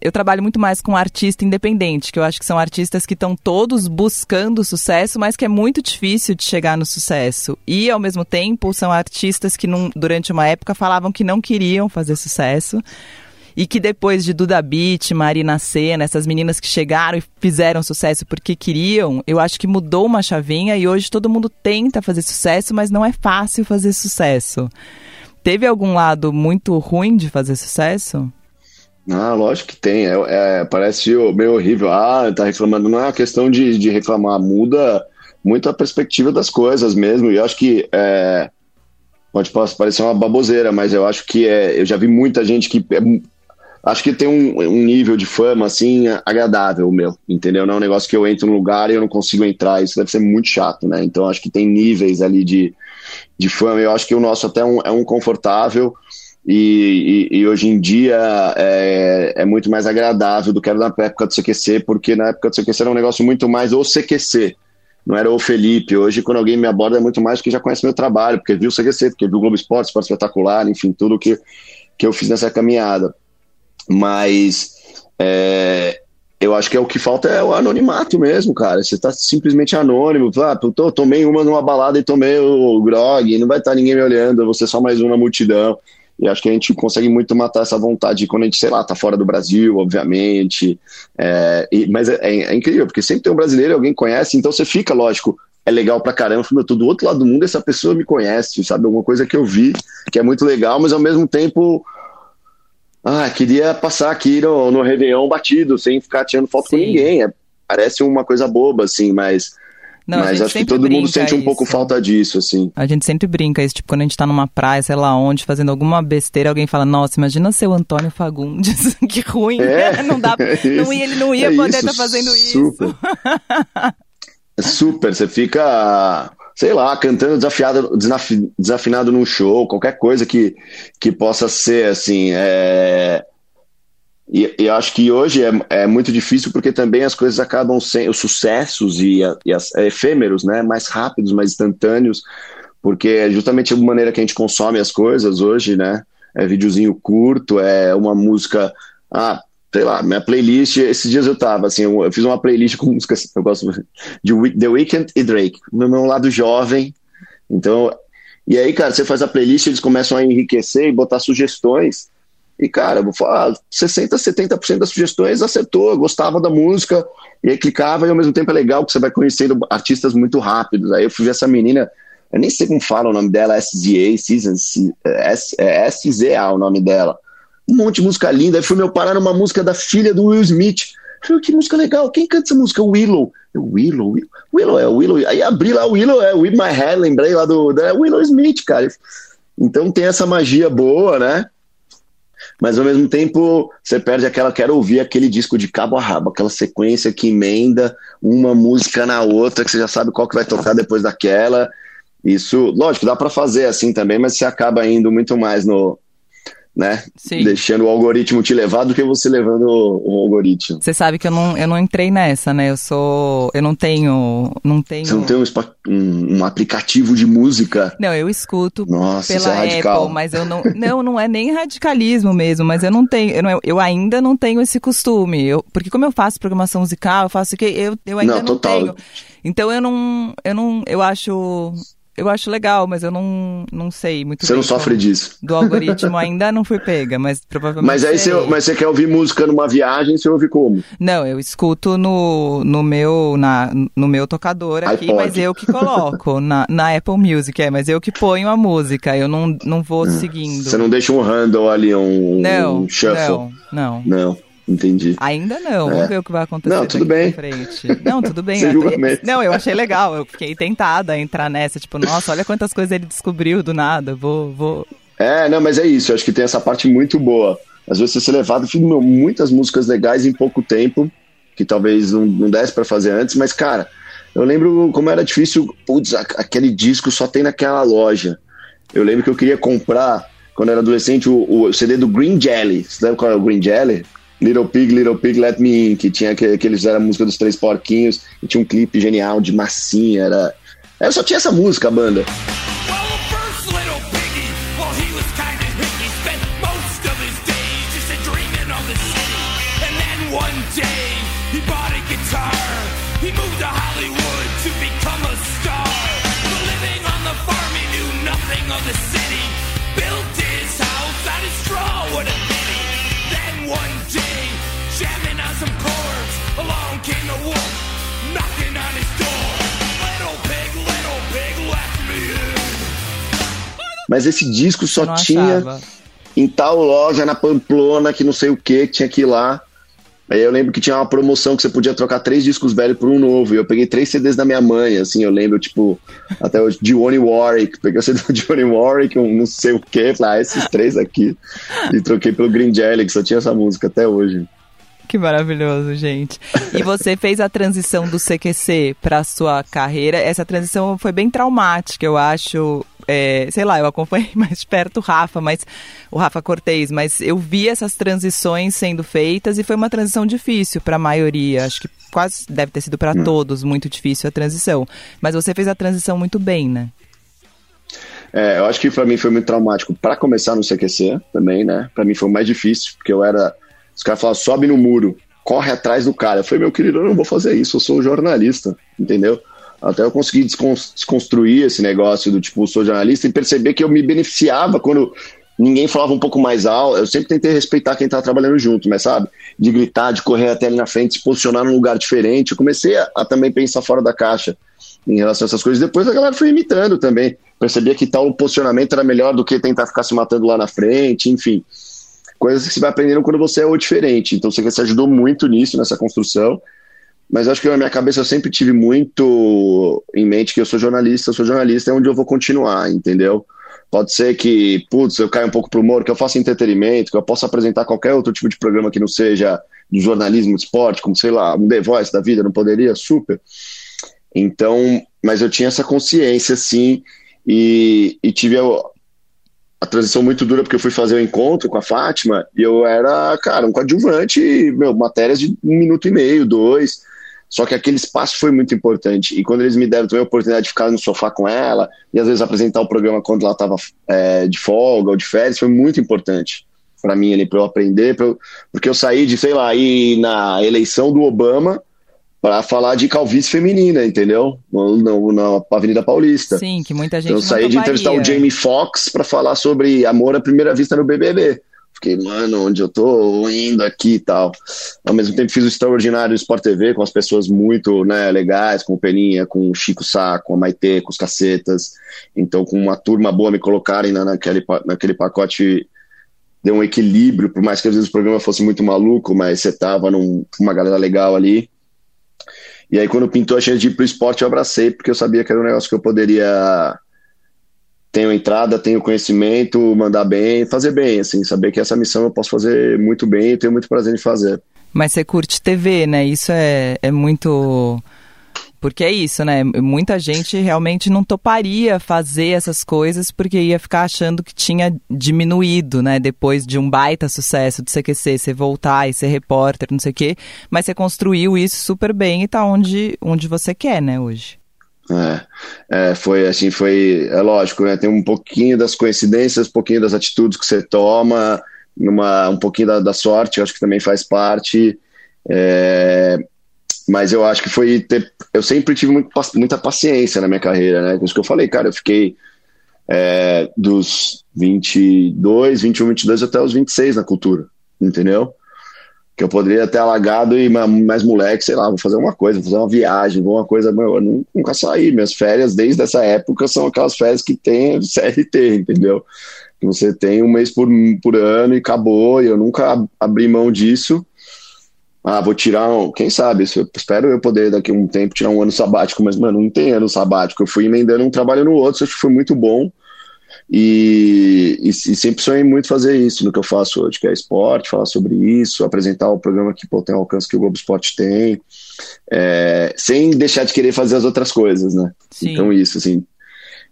eu trabalho muito mais com artista independente, que eu acho que são artistas que estão todos buscando sucesso, mas que é muito difícil de chegar no sucesso. E, ao mesmo tempo, são artistas que, num- durante uma época, falavam que não queriam fazer sucesso. E que depois de Duda Beat, Marina Senna, essas meninas que chegaram e fizeram sucesso porque queriam, eu acho que mudou uma chavinha e hoje todo mundo tenta fazer sucesso, mas não é fácil fazer sucesso. Teve algum lado muito ruim de fazer sucesso? Ah, lógico que tem. É, é, parece meio horrível. Ah, tá reclamando. Não é uma questão de, de reclamar, muda muito a perspectiva das coisas mesmo. E eu acho que é, pode parecer uma baboseira, mas eu acho que é, eu já vi muita gente que é acho que tem um, um nível de fama assim agradável, meu, entendeu? Não é um negócio que eu entro num lugar e eu não consigo entrar. Isso deve ser muito chato, né? Então acho que tem níveis ali de, de fama. Eu acho que o nosso até é um, é um confortável. E, e- e hoje em dia é, é muito mais agradável do que era na época do CQC, porque na época do CQC era um negócio muito mais o CQC, não era o Felipe. Hoje, quando alguém me aborda, é muito mais porque já conhece meu trabalho, porque viu o CQC, porque viu o Globo Esporte, Esporte Espetacular, enfim, tudo que, que eu fiz nessa caminhada. Mas é, eu acho que é o que falta é o anonimato mesmo, cara. Você tá simplesmente anônimo. Ah, tô- tomei uma numa balada e tomei o grog, não vai estar ninguém me olhando, ser só mais um na multidão. E acho que a gente consegue muito matar essa vontade quando a gente, sei lá, tá fora do Brasil, obviamente. É, e- mas é, é- é incrível, porque sempre tem um brasileiro alguém conhece, então você fica, lógico, é legal pra caramba. Eu tô do outro lado do mundo, essa pessoa me conhece, sabe? Alguma coisa que eu vi que é muito legal, mas ao mesmo tempo. Ah, queria passar aqui no, no Réveillon batido, sem ficar tirando foto com Sim. ninguém. É- parece uma coisa boba, assim, mas, Não, mas acho que todo mundo sente um pouco isso. falta disso, assim. A gente sempre brinca isso, tipo, quando a gente tá numa praia, sei lá onde, fazendo alguma besteira, alguém fala, nossa, imagina ser o Antônio Fagundes, que ruim, É, não dá, é não ia, ele não ia é poder estar fazendo super. isso. É super, você fica, sei lá, cantando desafiado, desafi- desafinado num show, qualquer coisa que, que possa ser, assim, é... E, eu acho que hoje é, é muito difícil porque também as coisas acabam sendo, os sucessos e, e as, é, efêmeros, né, mais rápidos, mais instantâneos, porque é justamente a maneira que a gente consome as coisas hoje, né, é videozinho curto, é uma música, ah, sei lá, minha playlist, esses dias eu tava, assim, eu, eu fiz uma playlist com músicas, eu gosto de The Weeknd e Drake, no meu lado jovem, então, e aí, cara, você faz a playlist, eles começam a enriquecer e botar sugestões, e, cara, eu vou falar, 60%, 70% das sugestões acertou, gostava da música, e aí clicava, e ao mesmo tempo é legal que você vai conhecendo artistas muito rápidos. Aí eu fui ver essa menina, eu nem sei como fala o nome dela, SZA, Season, S- é SZA o nome dela. Um monte de música linda, aí fui meu parar numa música da filha do Will Smith. Falei, que música legal, quem canta essa música? Willow. Eu, Willow, Willow, Willow é Willow. Aí abri lá, Willow é With My Head, lembrei lá do da Willow Smith, cara. Então tem essa magia boa, né? Mas ao mesmo tempo você perde aquela, quero ouvir aquele disco de cabo a rabo, aquela sequência que emenda uma música na outra, que você já sabe qual que vai tocar depois daquela. Isso, lógico, dá para fazer assim também, mas você acaba indo muito mais no, né? Sim. Deixando o algoritmo te levar do que você levando o, o algoritmo. Você sabe que eu não, eu não entrei nessa, né? Eu sou. Eu não tenho. Não tenho. Você não tem um, um- um aplicativo de música? Não, eu escuto Nossa, isso pela é radical. Apple, mas eu não. Não, não é nem radicalismo mesmo, mas eu não tenho. Eu, não- eu ainda não tenho esse costume. Eu, porque como eu faço programação musical, eu faço o que. Eu, eu ainda Não, não, total. tenho. Então eu não. Eu não. Eu acho. Eu acho legal, mas eu não, não sei muito Você não sofre disso. Do algoritmo ainda não fui pega, mas provavelmente. Mas aí você, mas você quer ouvir música numa viagem, você ouve como? Não, eu escuto no, no, meu, na, no meu tocador aqui, iPod. mas eu que coloco na, na Apple Music, é, mas eu que ponho a música, eu não, não vou seguindo. Hum. Você não deixa um handle ali, um, não, um shuffle? não, não. Não, entendi. Ainda não, É. vamos ver o que vai acontecer. Não, tudo bem. Frente. Não, tudo bem. Sem eu tô- julgamento. Não, eu achei legal, eu fiquei tentada a entrar nessa, tipo, nossa, olha quantas coisas ele descobriu do nada, vou, vou... É, não, mas é isso. Eu acho que tem essa parte muito boa. Às vezes você ser levado, meu, muitas músicas legais em pouco tempo, que talvez não, não desse pra fazer antes, mas, cara, eu lembro como era difícil. Putz, aquele disco só tem naquela loja. Eu lembro que eu queria comprar, quando eu era adolescente, o, o CD do Green Jelly. Você lembra qual é o Green Jelly? Little Pig, Little Pig, Let Me In, que tinha aquele, que eles fizeram a música dos Três Porquinhos, e tinha um clipe genial de massinha, era... Eu só tinha essa música, a banda. The first along came the wolf, knocking on his door. Little pig, little pig, let me in. Mas esse disco só não tinha achava. em tal loja na Pamplona, que não sei o que, que tinha que ir lá. Aí eu lembro que tinha uma promoção que você podia trocar três discos velhos por um novo. E eu peguei três CDs da minha mãe, assim, eu lembro, tipo, até o Johnny Warwick. Peguei o CD do Johnny Warwick, um não sei o que, falei, ah, esses três aqui. E troquei pelo Green Jelly, que só tinha essa música até hoje. Que maravilhoso, gente. E você fez a transição do CQC para sua carreira. Essa transição foi bem traumática, eu acho. É, sei lá, eu acompanhei mais de perto o Rafa, mas o Rafa Cortez, mas eu vi essas transições sendo feitas e foi uma transição difícil para a maioria. Acho que quase deve ter sido para todos muito difícil a transição. Mas você fez a transição muito bem, né? É, eu acho que pra mim foi muito traumático para começar no CQC também, né? Pra mim foi o mais difícil, porque eu era. Os caras falavam, sobe no muro, corre atrás do cara. Eu falei, meu querido, eu não vou fazer isso, eu sou jornalista, entendeu? Até eu consegui descon- desconstruir esse negócio do tipo, sou jornalista e perceber que eu me beneficiava quando ninguém falava um pouco mais alto. Eu sempre tentei respeitar quem tá trabalhando junto, mas sabe? De gritar, de correr até ali na frente, se posicionar num lugar diferente. Eu comecei a, a também pensar fora da caixa em relação a essas coisas. Depois a galera foi imitando também. Percebia que tal posicionamento era melhor do que tentar ficar se matando lá na frente, enfim. Coisas que você vai aprendendo quando você é o diferente. Então você ajudou muito nisso, nessa construção. Mas acho que na minha cabeça eu sempre tive muito em mente que eu sou jornalista, eu sou jornalista, é onde eu vou continuar, entendeu? Pode ser que, putz, eu caia um pouco pro humor, que eu faça entretenimento, que eu possa apresentar qualquer outro tipo de programa que não seja de jornalismo de esporte, como, sei lá, um The Voice da vida, não poderia? Super. Então, mas eu tinha essa consciência, sim, e, e tive a transição muito dura, porque eu fui fazer o encontro com a Fátima, e eu era, cara, um coadjuvante, meu, matérias de um minuto e meio, dois, só que aquele espaço foi muito importante. E quando eles me deram também a oportunidade de ficar no sofá com ela, e às vezes apresentar o programa quando ela estava é, de folga ou de férias, foi muito importante para mim ali, para eu aprender, eu, porque eu saí de, sei lá, ir na eleição do Obama para falar de calvície feminina, entendeu? No, na Avenida Paulista. Sim, que muita gente Então eu saí de entrevistar o. Jamie Foxx para falar sobre amor à primeira vista no BBB. Fiquei, mano, onde eu tô indo aqui e tal. Ao mesmo tempo fiz o extraordinário Sport TV com as pessoas muito né, legais, com o Peninha, com o Chico Sá, com a Maitê, com os cacetas. Então, com uma turma boa me colocarem na, naquele, naquele pacote deu um equilíbrio, por mais que às vezes o programa fosse muito maluco, mas você tava num, com uma galera legal ali. E aí, quando pintou a chance de ir pro esporte, eu abracei, porque eu sabia que era um negócio que eu poderia tenho entrada, tenho conhecimento, mandar bem, fazer bem, assim, saber que essa missão eu posso fazer muito bem e tenho muito prazer em fazer. Mas você curte TV, né? Isso é, é muito. Porque é isso, né? Muita gente realmente não toparia fazer essas coisas porque ia ficar achando que tinha diminuído, né? Depois de um baita sucesso do CQC, você voltar e ser repórter, não sei o quê. Mas você construiu isso super bem e tá onde, onde você quer, né, hoje. É, é, foi assim, foi, é lógico, né? Tem um pouquinho das coincidências, um pouquinho das atitudes que você toma, numa, um pouquinho da, da sorte, acho que também faz parte. É, mas eu acho que foi ter, eu sempre tive muito, muita paciência na minha carreira, né? Isso que eu falei, cara, eu fiquei é, dos 22, 21, 22 até os 26 na cultura, entendeu? Que eu poderia ter alagado e mais moleque, sei lá, vou fazer uma coisa, vou fazer uma viagem, vou uma coisa, meu, eu nunca saí. Minhas férias desde essa época são aquelas férias que tem CRT, entendeu? Que você tem um mês por, por ano e acabou, e eu nunca abri mão disso. Ah, vou tirar um. Quem sabe? Eu espero eu poder daqui a um tempo tirar um ano sabático, mas, mano, não tem ano sabático. Eu fui emendando um trabalho no outro, acho que foi muito bom. E, e, e, sempre sonhei muito fazer isso no que eu faço hoje, que é esporte, falar sobre isso, apresentar o programa que pô, tem o alcance que o Globo Esporte tem, é, sem deixar de querer fazer as outras coisas, né? Sim. Então, isso, assim.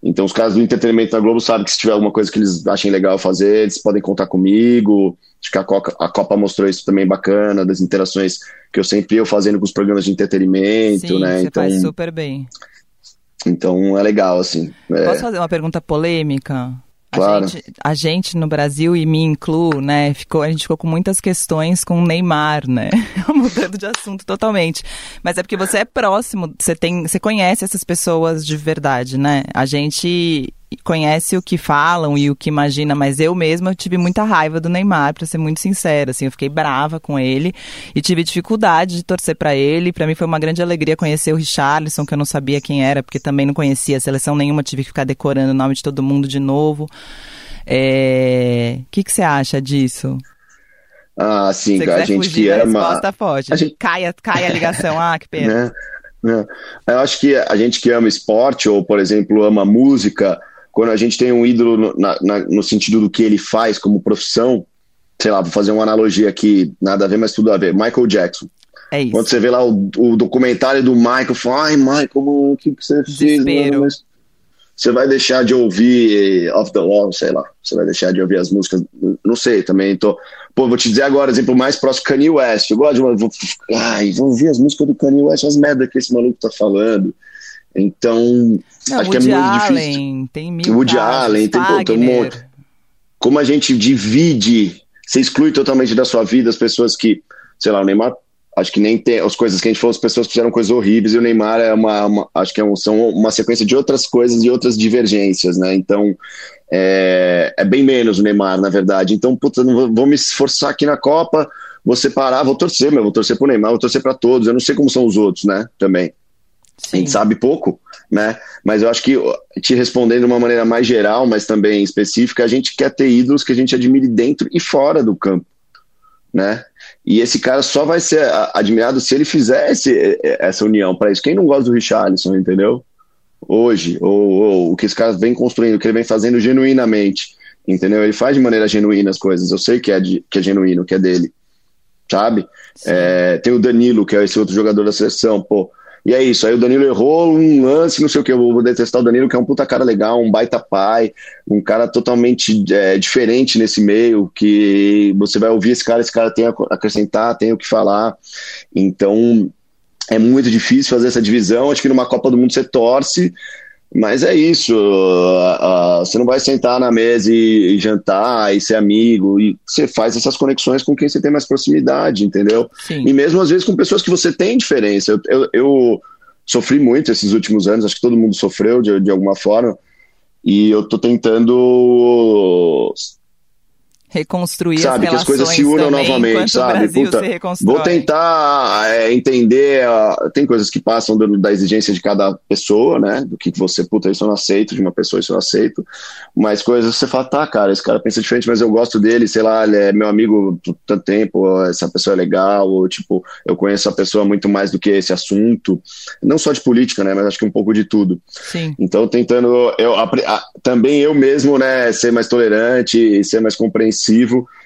Então, os caras do entretenimento da Globo sabem que se tiver alguma coisa que eles achem legal fazer, eles podem contar comigo. Acho que a Copa, a Copa mostrou isso também bacana, das interações que eu sempre ia fazendo com os programas de entretenimento, Sim, né? Você então, faz super bem. Então é legal, assim. É... Posso fazer uma pergunta polêmica? Claro. A gente, a gente no Brasil, e me incluo, né, ficou, a gente ficou com muitas questões com o Neymar, né? Mudando de assunto totalmente. Mas é porque você é próximo, você tem, você conhece essas pessoas de verdade, né? A gente conhece o que falam e o que imagina, mas eu mesma tive muita raiva do Neymar, para ser muito sincera, assim, eu fiquei brava com ele e tive dificuldade de torcer para ele. Para mim foi uma grande alegria conhecer o Richarlison, que eu não sabia quem era, porque também não conhecia a seleção nenhuma, tive que ficar decorando o nome de todo mundo de novo. O é... que, que você acha disso? Ah, sim, Se a gente que ama. Resposta, pode. A gente... Caia, caia a ligação, ah, que pena. Né? Eu acho que a gente que ama esporte, ou por exemplo, ama música, quando a gente tem um ídolo no, na, na, no sentido do que ele faz como profissão, sei lá, vou fazer uma analogia aqui, nada a ver, mas tudo a ver. Michael Jackson. É isso. Quando você vê lá o, o documentário do Michael, fala, ai, Michael, o que, que você fez? Mano? Mas você vai deixar de ouvir Off the Wall, sei lá. Você vai deixar de ouvir as músicas, não sei, também tô... Pô, vou te dizer agora, exemplo mais próximo, Kanye West. Eu gosto de uma... Vou, ai, vou ouvir as músicas do Kanye West, as merdas que esse maluco tá falando. Então, Não, acho Woody que é muito Allen, difícil. tem mil Woody casos, Allen, tem, pô, tem um monte. Como a gente divide, você exclui totalmente da sua vida as pessoas que, sei lá, o Neymar, acho que nem tem as coisas que a gente falou, as pessoas fizeram coisas horríveis e o Neymar é uma, uma acho que é um, são uma sequência de outras coisas e outras divergências, né? Então, é, é bem menos o Neymar, na verdade. Então, puta, não vou, vou me esforçar aqui na Copa, vou separar, vou torcer, meu, vou torcer pro Neymar, vou torcer para todos. Eu não sei como são os outros, né? Também. A Sim. gente sabe pouco, né? Mas eu acho que, te respondendo de uma maneira mais geral, mas também específica, a gente quer ter ídolos que a gente admire dentro e fora do campo, né? E esse cara só vai ser a- admirado se ele fizer esse- essa união para isso. Quem não gosta do Richarlison, entendeu? Hoje, ou, ou o que esse cara vem construindo, o que ele vem fazendo genuinamente, entendeu? Ele faz de maneira genuína as coisas. Eu sei que é, de- que é genuíno, que é dele, sabe? É, tem o Danilo, que é esse outro jogador da seleção, pô. E é isso, aí o Danilo errou um lance, não sei o que, eu vou detestar o Danilo, que é um puta cara legal, um baita pai, um cara totalmente é, diferente nesse meio, que você vai ouvir esse cara, esse cara tem a acrescentar, tem o que falar. Então, é muito difícil fazer essa divisão. Acho que numa Copa do Mundo você torce, mas é isso. ah, ah, você não vai sentar na mesa e, e jantar e ser amigo. E você faz essas conexões com quem você tem mais proximidade, entendeu? Sim. E mesmo às vezes com pessoas que você tem diferença. Eu, eu, eu sofri muito esses últimos anos, acho que todo mundo sofreu de, de alguma forma. E eu tô tentando Reconstruir sabe, as que as coisas se unam também, novamente, sabe? Puta. Vou tentar é, entender. ah, tem coisas que passam do- da exigência de cada pessoa, né? Do que você, puta, isso eu não aceito, de uma pessoa isso eu aceito. Mas coisas que você fala, tá, cara, esse cara pensa diferente, mas eu gosto dele, sei lá, ele é meu amigo por tanto tempo, essa pessoa é legal, ou tipo, eu conheço a pessoa muito mais do que esse assunto. Não só de política, né? Mas acho que um pouco de tudo. Sim. Então, tentando eu, apre- a- também eu mesmo, né, ser mais tolerante e ser mais compreensivo.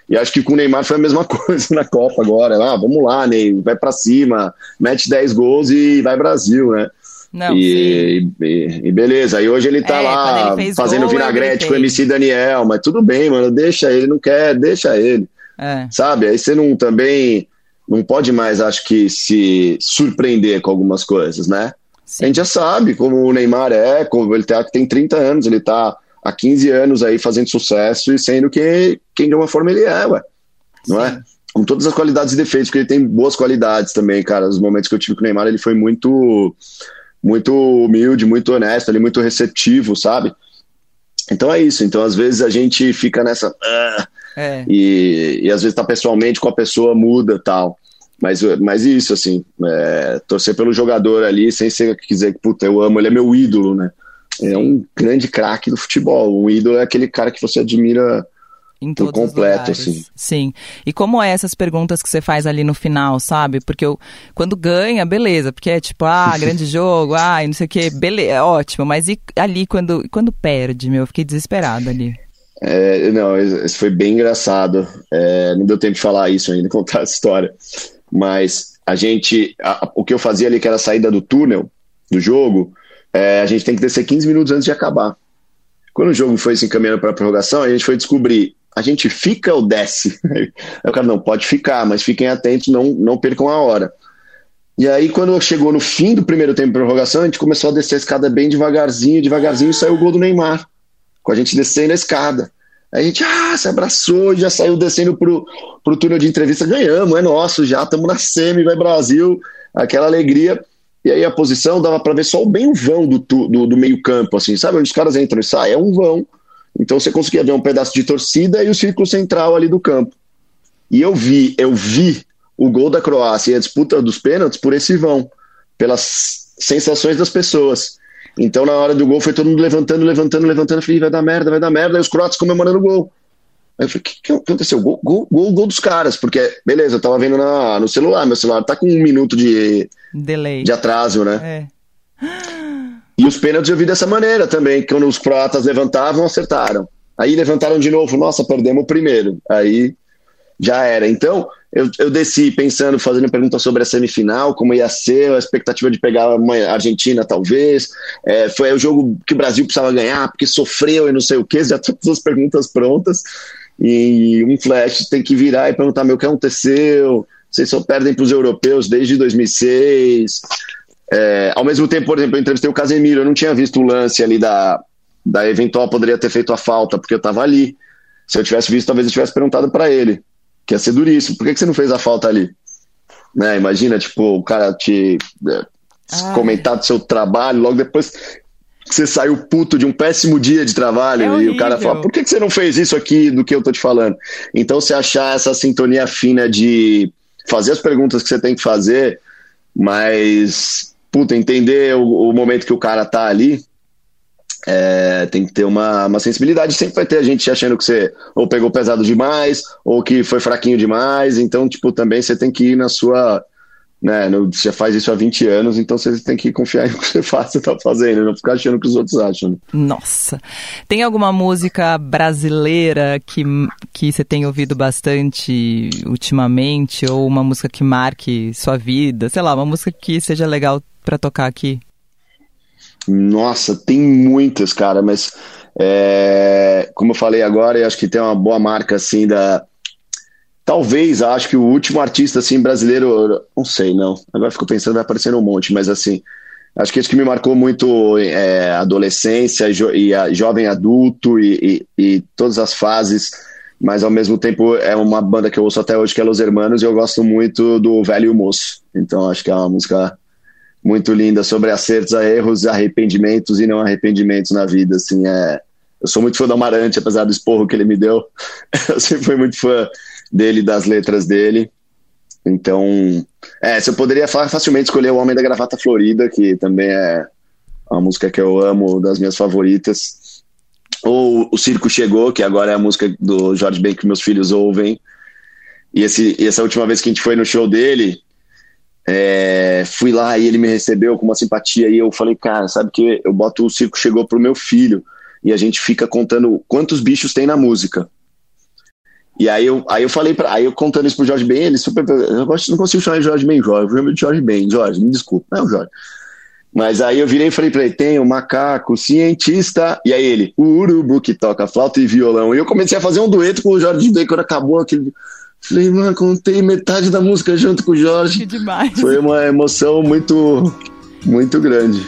E acho que com o Neymar foi a mesma coisa na Copa agora. Ah, vamos lá, Ney, vai pra cima, mete 10 gols e vai Brasil, né? Não, e, e- e beleza, aí hoje ele tá É, lá ele fazendo gol, vinagrete eu com o. MC Daniel, mas tudo bem, mano, deixa ele, não quer, deixa ele É. sabe? Aí você não também não pode mais, acho que, se surpreender com algumas coisas, né? Sim. A gente já sabe como o Neymar é, como ele tá, tem 30 anos, ele tá há 15 anos aí fazendo sucesso e sendo que, quem de uma forma ele é, ué. Não é? com todas as qualidades e defeitos, porque ele tem boas qualidades também, cara. Os momentos que eu tive com o Neymar, ele foi muito, muito humilde, muito honesto, ele muito receptivo, sabe? Então é isso. Então às vezes a gente fica nessa ah, É. e, e às vezes tá pessoalmente com a pessoa muda tal. Mas, mas isso, assim, é, torcer pelo jogador ali, sem ser dizer que, puta, eu amo, ele é meu ídolo, né? É um grande craque do futebol. Um ídolo é aquele cara que você admira Em Por todos os completo, lugares. assim. Sim. E como é essas perguntas que você faz ali no final, sabe? Porque eu, quando ganha, beleza, porque é tipo, ah, grande jogo, ah, não sei o quê, beleza, é ótimo. Mas e ali quando, quando perde, meu? Eu fiquei desesperada ali. É, não, isso foi bem engraçado. É, não deu tempo de falar isso ainda, contar essa história. Mas a gente, a- o que eu fazia ali, que era a saída do túnel do jogo, é, a gente tem que descer 15 minutos antes de acabar. Quando o jogo foi se encaminhando para a prorrogação, a gente foi descobrir, a gente fica ou desce? Aí o cara, não, pode ficar, mas fiquem atentos, não, não percam a hora. E aí, quando chegou no fim do primeiro tempo de prorrogação, a gente começou a descer a escada bem devagarzinho, devagarzinho, e saiu o gol do Neymar com a gente descendo a escada. Aí a gente ah, se abraçou e já saiu descendo pro, pro túnel de entrevista. Ganhamos, é nosso já, estamos na semi, vai Brasil, aquela alegria. E aí a posição dava para ver só o bem o vão do, do, do meio-campo, assim, sabe? Onde os caras entram e saem, é um vão. Então você conseguia ver um pedaço de torcida e o círculo central ali do campo. E eu vi, eu vi o gol da Croácia e a disputa dos pênaltis por esse vão, pelas sensações das pessoas. Então, na hora do gol, foi todo mundo levantando, levantando, levantando. Eu falei, vai dar merda, vai dar merda. Aí os croatas comemorando o gol. Aí eu falei, o que, que aconteceu? Gol, gol, gol, gol dos caras. Porque, beleza, eu tava vendo na, no celular. Meu celular tá com um minuto de, Delay. de atraso, né? É. E os pênaltis eu vi dessa maneira também. que Quando os croatas levantavam, acertaram. Aí levantaram de novo. Nossa, perdemos o primeiro. Aí já era. Então, eu, eu desci pensando, fazendo pergunta sobre a semifinal, como ia ser, a expectativa de pegar a Argentina, talvez. É, foi o jogo que o Brasil precisava ganhar, porque sofreu e não sei o quê, já todas as perguntas prontas. E um flash tem que virar e perguntar: meu, o que aconteceu? Vocês só perdem para os europeus desde 2006. É, ao mesmo tempo, por exemplo, eu entrevistei o Casemiro, eu não tinha visto o lance ali da, da eventual poderia ter feito a falta, porque eu estava ali. Se eu tivesse visto, talvez eu tivesse perguntado para ele, que ia ser duríssimo, por que, que você não fez a falta ali? Né, imagina, tipo, o cara te é, Ai. comentar do seu trabalho, logo depois você saiu puto de um péssimo dia de trabalho É e o cara fala, por que, que você não fez isso aqui do que eu tô te falando? Então, se achar essa sintonia fina de fazer as perguntas que você tem que fazer, mas, puta, entender o, o momento que o cara tá ali, é, tem que ter uma, uma sensibilidade. Sempre vai ter gente achando que você ou pegou pesado demais, ou que foi fraquinho demais. Então, tipo, também você tem que ir na sua. Né, no- você faz isso há 20 anos, então você tem que confiar no que você faz, você tá fazendo, não ficar achando o que os outros acham. né? Nossa. Tem alguma música brasileira que, que você tem ouvido bastante ultimamente? Ou uma música que marque sua vida? Sei lá, uma música que seja legal pra tocar aqui? Nossa, tem muitas, cara, mas é, como eu falei agora, eu acho que tem uma boa marca assim da. Talvez, acho que o último artista assim brasileiro, não sei, não. Agora fico pensando, vai aparecendo um monte, mas assim, acho que isso que me marcou muito é, adolescência jo- e a jovem adulto e, e, e todas as fases, mas ao mesmo tempo é uma banda que eu ouço até hoje que é Los Hermanos e eu gosto muito do Velho e o Moço. Então acho que é uma música muito linda sobre acertos, erros, arrependimentos e não arrependimentos na vida, assim, é... Eu sou muito fã do Amarante, apesar do esporro que ele me deu. Eu sempre fui muito fã dele, das letras dele. Então, é, se eu poderia fa- facilmente escolher O Homem da Gravata Florida, que também é uma música que eu amo, das minhas favoritas. Ou O Circo Chegou, que agora é a música do Jorge Ben que meus filhos ouvem. E, esse, e essa última vez que a gente foi no show dele, é, fui lá e ele me recebeu com uma simpatia e eu falei, cara, sabe que eu boto o circo chegou pro meu filho e a gente fica contando quantos bichos tem na música. E aí eu, aí eu falei para, aí eu contando isso pro Jorge Ben, ele super, eu gosto, não consigo chamar de Jorge Ben, Jorge, eu chamo de Jorge Ben, Jorge, me desculpa, não, Jorge. Mas aí eu virei e falei pra ele, tem o macaco, o cientista, e aí ele, o urubu que toca flauta e violão. E eu comecei a fazer um dueto com o Jorge Ben quando acabou aquele. Falei, mano, contei metade da música junto com o Jorge. Que demais. Foi uma emoção muito, muito grande.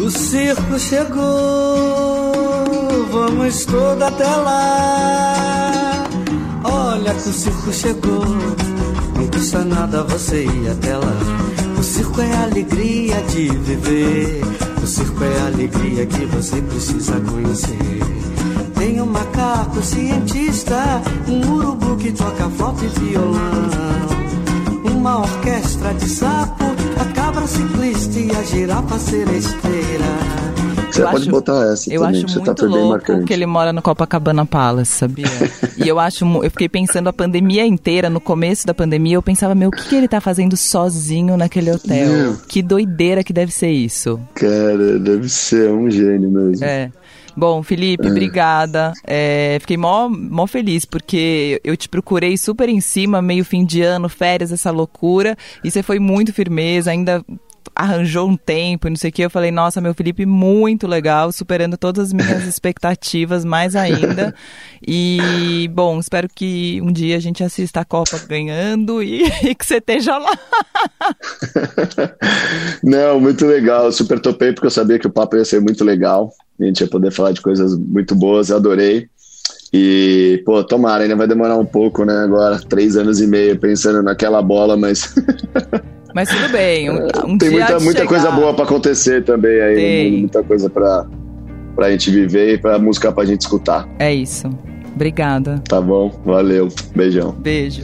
O circo chegou, vamos todos até lá. O circo chegou, custa nada você ir até lá. O circo é a alegria de viver. O circo é a alegria que você precisa conhecer. Tem um macaco cientista, um urubu que toca flauta e violão. Uma orquestra de sapo, a cabra ciclista e a girafa seresteira. Você Eu pode acho- botar essa Eu também, acho você muito tá louco marcante. que ele mora no Copacabana Palace, sabia? e eu acho, eu fiquei pensando a pandemia inteira, no começo da pandemia, eu pensava, meu, o que, que ele tá fazendo sozinho naquele hotel? Meu. Que doideira que deve ser isso. Cara, deve ser um gênio mesmo. É. Bom, Felipe, obrigada. É, fiquei mó, mó feliz, porque eu te procurei super em cima, meio fim de ano, férias, essa loucura, e você foi muito firmeza, ainda arranjou um tempo, e não sei o que. Eu falei, nossa, meu Felipe, muito legal, superando todas as minhas expectativas, mais ainda. E, bom, espero que um dia a gente assista a Copa ganhando e, e que você esteja lá. Não, muito legal. Super topei porque eu sabia que o papo ia ser muito legal. A gente ia poder falar de coisas muito boas, adorei. E, pô, tomara, ainda vai demorar um pouco, né? Agora, três anos e meio pensando naquela bola, mas Mas tudo bem, um, um tem dia muita, muita chegar. coisa boa pra acontecer também aí, no Tem. muita coisa pra, pra gente viver e pra música pra gente escutar. É isso. Obrigada. Tá bom? Valeu. Beijão. Beijo.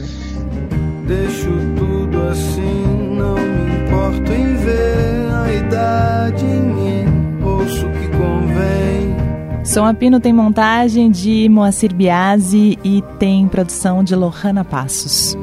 Deixo tudo assim, não me importo em ver a idade em mim. Ouço que convém. Som Apino tem montagem de Moacir Biasi e tem produção de Lohana Passos.